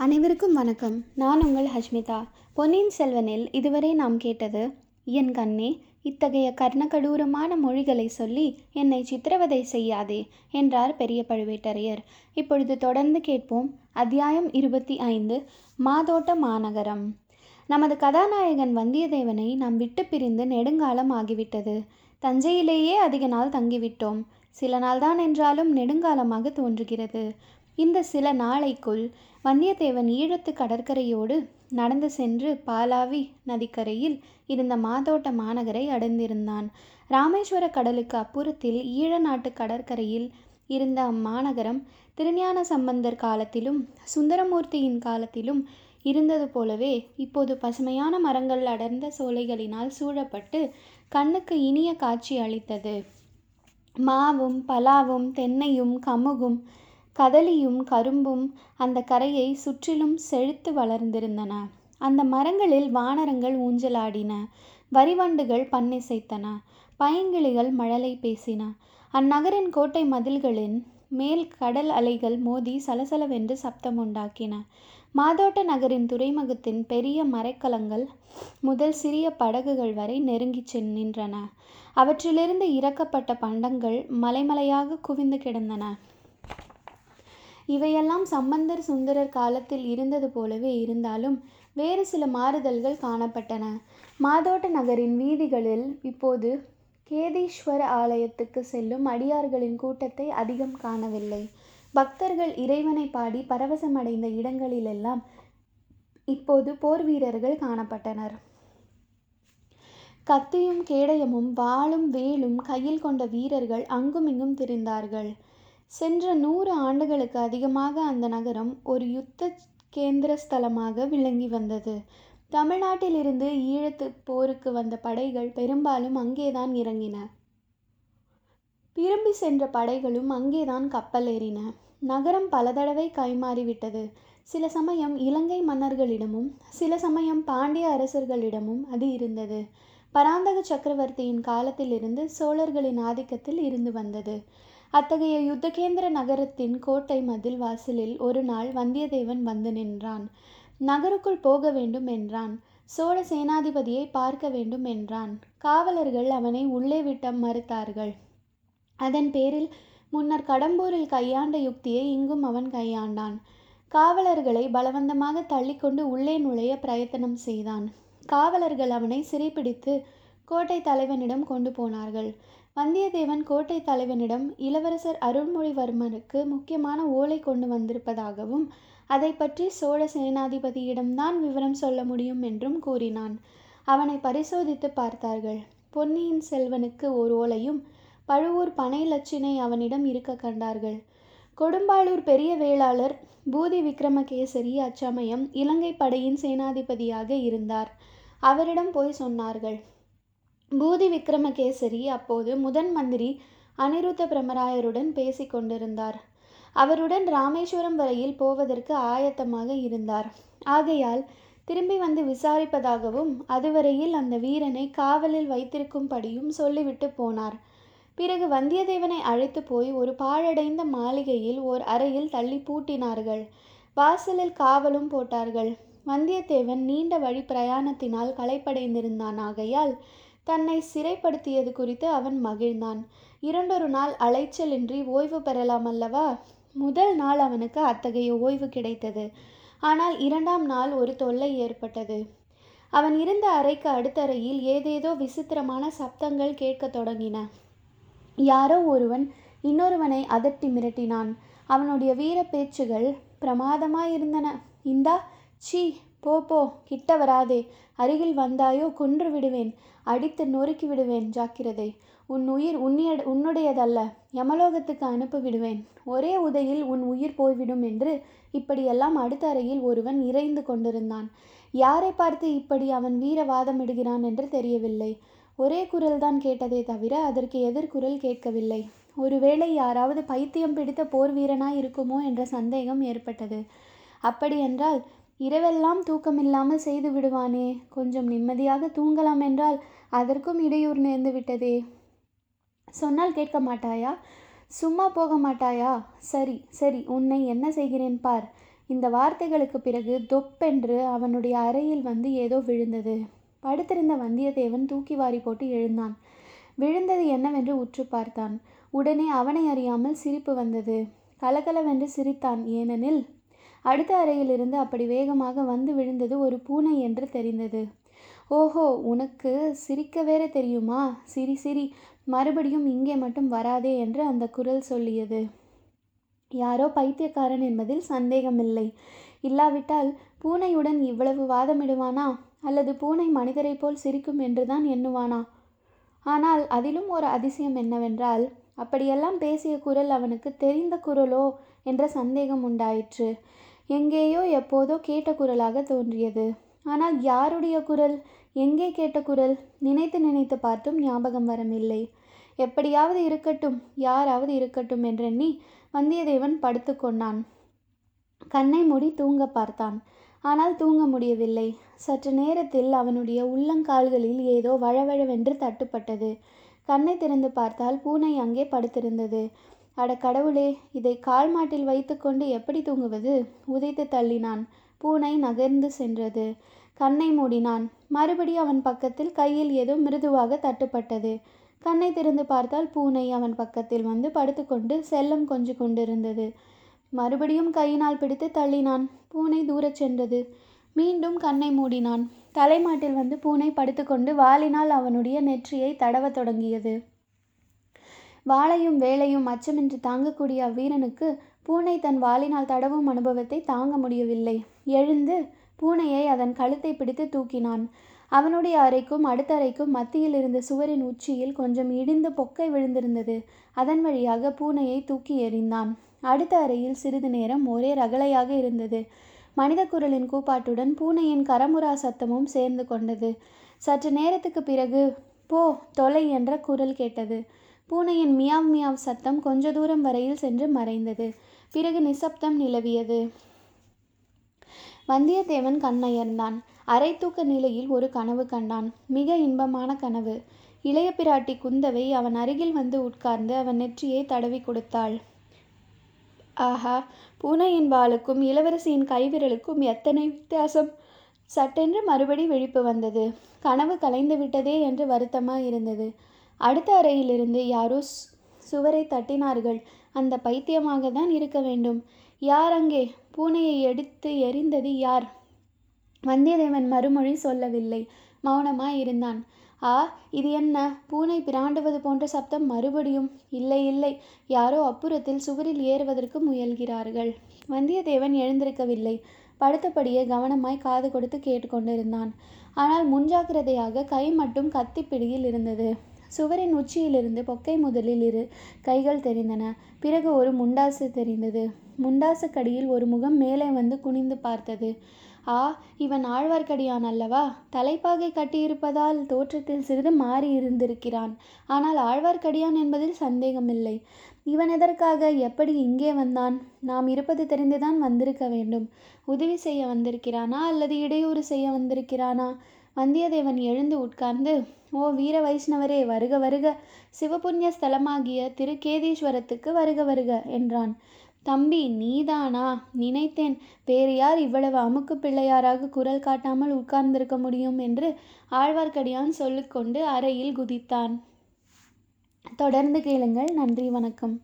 அனைவருக்கும் வணக்கம். நான் உங்கள் ஹஷ்மிதா. பொன்னியின் செல்வனில் இதுவரை நாம் கேட்டது என் கண்ணே இத்தகைய கர்ணகடூரமான மொழிகளை சொல்லி என்னை சித்திரவதை செய்யாதே என்றார் பெரிய பழுவேட்டரையர். இப்பொழுது தொடர்ந்து கேட்போம் அத்தியாயம் இருபத்தி ஐந்து மாதோட்ட மாநகரம் நமது கதாநாயகன் வந்தியத்தேவனை நாம் விட்டு பிரிந்து நெடுங்காலம் ஆகிவிட்டது. தஞ்சையிலேயே அதிக நாள் தங்கிவிட்டோம். சில நாள்தான் என்றாலும் நெடுங்காலமாக தோன்றுகிறது. இந்த சில நாளைக்குள் வந்தியத்தேவன் ஈழத்து கடற்கரையோடு நடந்து சென்று பாலாவி நதிக்கரையில் இருந்த மாதோட்ட மாநகரை அடைந்திருந்தான். ராமேஸ்வர கடலுக்கு அப்புறத்தில் ஈழ நாட்டு கடற்கரையில் இருந்த அம்மாநகரம் திருஞான சம்பந்தர் காலத்திலும் சுந்தரமூர்த்தியின் காலத்திலும் இருந்தது போலவே இப்போது பசுமையான மரங்கள் அடர்ந்த சோலைகளினால் சூழப்பட்டு கண்ணுக்கு இனிய காட்சி அளித்தது. மாவும் பலாவும் தென்னையும் கமுகும் கதலியும் கரும்பும் அந்த கரையை சுற்றிலும் செழித்து வளர்ந்திருந்தன. அந்த மரங்களில் வானரங்கள் ஊஞ்சலாடின. வரிவண்டுகள் பண்ணிசைத்தன பைங்கிளிகள் மழலை பேசின. அந்நகரின் கோட்டை மதில்களின் மேல் கடல் அலைகள் மோதி சலசலவென்று சப்தம் உண்டாக்கின மாதோட்ட நகரின் துறைமுகத்தின் பெரிய மரைக்கலங்கள் முதல் சிறிய படகுகள் வரை நெருங்கிச் நின்றன அவற்றிலிருந்து இறக்கப்பட்ட பண்டங்கள் மலைமலையாக குவிந்து கிடந்தன. இவையெல்லாம் சம்பந்தர் சுந்தரர் காலத்தில் இருந்தது போலவே இருந்தாலும் வேறு சில மாறுதல்கள் காணப்பட்டன. மாதோட்ட நகரின் வீதிகளில் இப்போது கேதீஸ்வர ஆலயத்துக்கு செல்லும் அடியார்களின் கூட்டத்தை அதிகம் காணவில்லை. பக்தர்கள் இறைவனை பாடி பரவசமடைந்த இடங்களிலெல்லாம் இப்போது போர் வீரர்கள் காணப்பட்டனர். கத்தியும் கேடயமும் வாளும் வேலும் கையில் கொண்ட வீரர்கள் அங்குமிங்கும் திரிந்தார்கள். சென்ற நூறு ஆண்டுகளுக்கு அதிகமாக அந்த நகரம் ஒரு யுத்த கேந்திர ஸ்தலமாக விளங்கி வந்தது. தமிழ்நாட்டிலிருந்து ஈழத்து போருக்கு வந்த படைகள் பெரும்பாலும் அங்கேதான் இறங்கின. திரும்பி சென்ற படைகளும் அங்கேதான் கப்பல் ஏறின. நகரம் பல தடவை கைமாறிவிட்டது சில சமயம் இலங்கை மன்னர்களிடமும் சில சமயம் பாண்டிய அரசர்களிடமும் அது இருந்தது. பராந்தக சக்கரவர்த்தியின் காலத்திலிருந்து சோழர்களின் ஆதிக்கத்தில் இருந்து வந்தது. அத்தகைய யுத்தகேந்திர நகரத்தின் கோட்டை மதில் வாசலில் ஒரு நாள் வந்தியத்தேவன் வந்து நின்றான். நகருக்குள் போக வேண்டும் என்றான். சோழ சேனாதிபதியை பார்க்க வேண்டும் என்றான். காவலர்கள் அவனை உள்ளே விட்ட மறுத்தார்கள். அதன் பேரில் முன்னர் கடம்பூரில் கையாண்ட யுக்தியை இங்கும் அவன் கையாண்டான். காவலர்களை பலவந்தமாக தள்ளிக்கொண்டு உள்ளே நுழைய பிரயத்தனம் செய்தான். காவலர்கள் அவனை சிறைப்பிடித்து கோட்டை தலைவனிடம் கொண்டு போனார்கள். வந்தியத்தேவன் கோட்டை தலைவனிடம் இளவரசர் அருள்மொழிவர்மனுக்கு முக்கியமான ஓலை கொண்டு வந்திருப்பதாகவும் அதை பற்றி சோழ சேனாதிபதியிடம்தான் விவரம் சொல்ல முடியும் என்றும் கூறினான். அவனை பரிசோதித்து பார்த்தார்கள். பொன்னியின் செல்வனுக்கு ஓர் ஓலையும் பழுவூர் பனை லட்சினை அவனிடம் இருக்க கண்டார்கள். கொடும்பாளூர் பெரிய வேளாளர் பூதி விக்ரமகேசரி அச்சமயம் இலங்கை படையின் சேனாதிபதியாக இருந்தார். அவரிடம் போய் சொன்னார்கள் பூதி விக்ரமகேசரி அப்போது முதன் மந்திரி அனிருத்த பிரமராயருடன் பேசி கொண்டிருந்தார். அவருடன் ராமேஸ்வரம் வரையில் போவதற்கு ஆயத்தமாக இருந்தார். ஆகையால் திரும்பி வந்து விசாரிப்பதாகவும் அதுவரையில் அந்த வீரனை காவலில் வைத்திருக்கும்படியும் சொல்லிவிட்டு போனார். பிறகு வந்தியத்தேவனை அழைத்து போய் ஒரு பாழடைந்த மாளிகையில் ஓர் அறையில் தள்ளி பூட்டினார்கள். வாசலில் காவலும் போட்டார்கள். வந்தியத்தேவன் நீண்ட வழி பிரயாணத்தினால் களைப்படைந்திருந்தான். ஆகையால் தன்னை சிறைப்படுத்தியது குறித்து அவன் மகிழ்ந்தான். இரண்டொரு நாள் அலைச்சலின்றி ஓய்வு பெறலாம் அல்லவா? முதல் நாள் அவனுக்கு அத்தகைய ஓய்வு கிடைத்தது. ஆனால் இரண்டாம் நாள் ஒரு தொல்லை ஏற்பட்டது. அவன் இருந்த அறைக்கு அடுத்தறையில் ஏதேதோ விசித்திரமான சப்தங்கள் கேட்கத் தொடங்கின. யாரோ ஒருவன் இன்னொருவனை அதட்டி மிரட்டினான். அவனுடைய வீர பேச்சுகள் பிரமாதமாயிருந்தன. இந்தா சீ போ போ கிட்ட வராதே. அருகில் வந்தாயோ கொன்று விடுவேன். அடித்து நொறுக்கி விடுவேன் ஜாக்கிரதை. உன் உயிர் உன்னிய உன்னுடையதல்ல. யமலோகத்துக்கு அனுப்பி விடுவேன். ஒரே உதையில் உன் உயிர் போய்விடும் என்று இப்படியெல்லாம் அடுத்த அறையில் ஒருவன் இறைந்து கொண்டிருந்தான். யாரை பார்த்து இப்படி அவன் வீர வாதமிடுகிறான் என்று தெரியவில்லை. ஒரே குரல்தான் கேட்டதே தவிர அதற்கு எதிர்குரல் கேட்கவில்லை. ஒருவேளை யாராவது பைத்தியம் பிடித்த போர் வீரனாய் இருக்குமோ என்ற சந்தேகம் ஏற்பட்டது. அப்படியென்றால் இரவெல்லாம் தூக்கமில்லாமல் செய்து விடுவானே. கொஞ்சம் நிம்மதியாக தூங்கலாம் என்றால் அதற்கும் இடையூறு நேர்ந்து விட்டதே. சொன்னால் கேட்க மாட்டாயா? சும்மா போக மாட்டாயா? சரி சரி உன்னை என்ன செய்கிறேன் பார். இந்த வார்த்தைகளுக்கு பிறகு தொப்பென்று அவனுடைய அறையில் வந்து ஏதோ விழுந்தது. படுத்திருந்த வந்தியத்தேவன் தூக்கி வாரி போட்டு எழுந்தான். விழுந்தது என்னவென்று உற்று பார்த்தான். உடனே அவனை அறியாமல் சிரிப்பு வந்தது. கலகலவென்று சிரித்தான். ஏனெனில் அடுத்த அறையிலிருந்து அப்படி வேகமாக வந்து விழுந்தது ஒரு பூனை என்று தெரிந்தது. ஓஹோ உனக்கு சிரிக்க வேற தெரியுமா? சிரி சிரி. மறுபடியும் இங்கே மட்டும் வராதே என்று அந்த குரல் சொல்லியது. யாரோ பைத்தியக்காரன் என்பதில் சந்தேகமில்லை. இல்லாவிட்டால் பூனையுடன் இவ்வளவு வாதமிடுவானா? அல்லது பூனை மனிதரைப் போல் சிரிக்கும் என்றுதான் எண்ணுவானா? ஆனால் அதிலும் ஒரு அதிசயம் என்னவென்றால் அப்படியெல்லாம் பேசிய குரல் அவனுக்கு தெரிந்த குரலோ என்ற சந்தேகம் உண்டாயிற்று. எங்கேயோ எப்போதோ கேட்ட குரலாக தோன்றியது. ஆனால் யாருடைய குரல்? எங்கே கேட்ட குரல்? நினைத்து நினைத்து பார்த்தும் ஞாபகம் வரவில்லை. எப்படியாவது இருக்கட்டும் யாராவது இருக்கட்டும் என்றெண்ணி வந்தியத்தேவன் படுத்து கொண்டான். கண்ணை மூடி தூங்க பார்த்தான். ஆனால் தூங்க முடியவில்லை. சற்று நேரத்தில் அவனுடைய உள்ளங்கால்களில் ஏதோ வழவழவென்று தட்டுப்பட்டது. கண்ணை திறந்து பார்த்தால் பூனை அங்கே படுத்திருந்தது. அட கடவுளே இதை கால் மாட்டில் வைத்துக்கொண்டு எப்படி தூங்குவது? உதைத்து தள்ளினான். பூனை நகர்ந்து சென்றது. கண்ணை மூடினான். மறுபடி அவன் பக்கத்தில் கையில் ஏதோ மிருதுவாக தட்டுப்பட்டது. கண்ணை திறந்து பார்த்தால் பூனை அவன் பக்கத்தில் வந்து படுத்துக்கொண்டு செல்லம் கொஞ்சு கொண்டிருந்தது. மறுபடியும் கையினால் பிடித்து தள்ளினான். பூனை தூரச் சென்றது. மீண்டும் கண்ணை மூடினான். தலைமாட்டில் வந்து பூனை படுத்துக்கொண்டு வாளினால் அவனுடைய நெற்றியை தடவத் தொடங்கியது. வாளையும் வேலையும் அச்சமின்றி தாங்கக்கூடிய அவ்வீரனுக்கு பூனை தன் வாளினால் தடவும் அனுபவத்தை தாங்க முடியவில்லை. எழுந்து பூனையை அதன் கழுத்தை பிடித்து தூக்கினான். அவனுடைய அறைக்கும் அடுத்த அறைக்கும் மத்தியில் இருந்த சுவரின் உச்சியில் கொஞ்சம் இடிந்து பொக்கை விழுந்திருந்தது. அதன் வழியாக பூனையை தூக்கி எறிந்தான். அடுத்த அறையில் சிறிது நேரம் ஒரே ரகளையாக இருந்தது. மனித குரலின் கூப்பாட்டுடன் பூனையின் கரமுரா சத்தமும் சேர்ந்து கொண்டது. சற்று நேரத்துக்கு பிறகு போ தொலை என்ற குரல் கேட்டது. பூனையின் மியாவ் மியாவ் சத்தம் கொஞ்ச தூரம் வரையில் சென்று மறைந்தது. பிறகு நிசப்தம் நிலவியது. வந்தியத்தேவன் கண்ணயர்ந்தான். அரை தூக்க நிலையில் ஒரு கனவு கண்டான். மிக இன்பமான கனவு. இளைய பிராட்டி குந்தவை அவன் அருகில் வந்து உட்கார்ந்து அவன் நெற்றியை தடவி கொடுத்தாள். ஆஹா! பூனையின் வாளுக்கும் இளவரசியின் கைவிரலுக்கும் எத்தனை வித்தியாசம்? சட்டென்று மறுபடி விழிப்பு வந்தது. கனவு கலைந்து விட்டதே என்று வருத்தமாக இருந்தது. அடுத்த அறையிலிருந்து யாரோ சுவரை தட்டினார்கள். அந்த பைத்தியமாக தான் இருக்க வேண்டும். யார் அங்கே? பூனையை எடுத்து எரிந்தது யார்? வந்தியத்தேவன் மறுமொழி சொல்லவில்லை. மௌனமாய் இருந்தான் ஆ இது என்ன? பூனை பிராண்டுவது போன்ற சப்தம் மறுபடியும் இல்லை இல்லை. யாரோ அப்புறத்தில் சுவரில் ஏறுவதற்கு முயல்கிறார்கள். வந்தியத்தேவன் எழுந்திருக்கவில்லை. படுத்தபடியே கவனமாய் காது கொடுத்து கேட்டுக்கொண்டிருந்தான். ஆனால் முன்ஜாக்கிரதையாக கை மட்டும் கத்திப்பிடியில் இருந்தது. சுவரின் உச்சியிலிருந்து பொக்கை முதலில் இரு கைகள் தெரிந்தன. பிறகு ஒரு முண்டாசு தெரிந்தது. முண்டாசுக்கடியில் ஒரு முகம் மேலே வந்து குனிந்து பார்த்தது. ஆ இவன் ஆழ்வார்க்கடியான் அல்லவா? தலைப்பாகை கட்டியிருப்பதால் தோற்றத்தில் சிறிது மாறி இருந்திருக்கிறான். ஆனால் ஆழ்வார்க்கடியான் என்பதில் சந்தேகமில்லை. இவன் எதற்காக எப்படி இங்கே வந்தான்? நாம் இருப்பது தெரிந்துதான் வந்திருக்க வேண்டும். உதவி செய்ய வந்திருக்கிறானா அல்லது இடையூறு செய்ய வந்திருக்கிறானா? வந்தியத்தேவன் எழுந்து உட்கார்ந்து ஓ வீர வைஷ்ணவரே வருக வருக. சிவபுண்ணிய ஸ்தலமாகிய திருக்கேதீஸ்வரத்துக்கு வருக வருக என்றான். தம்பி நீதானா? நினைத்தேன். வேறு யார் இவ்வளவு அமுக்கு பிள்ளையாராக குரல் காட்டாமல் உட்கார்ந்திருக்க முடியும்? என்று ஆழ்வார்க்கடியான் சொல்லிக்கொண்டு அறையில் குதித்தான். தொடர்ந்து கேளுங்கள். நன்றி வணக்கம்.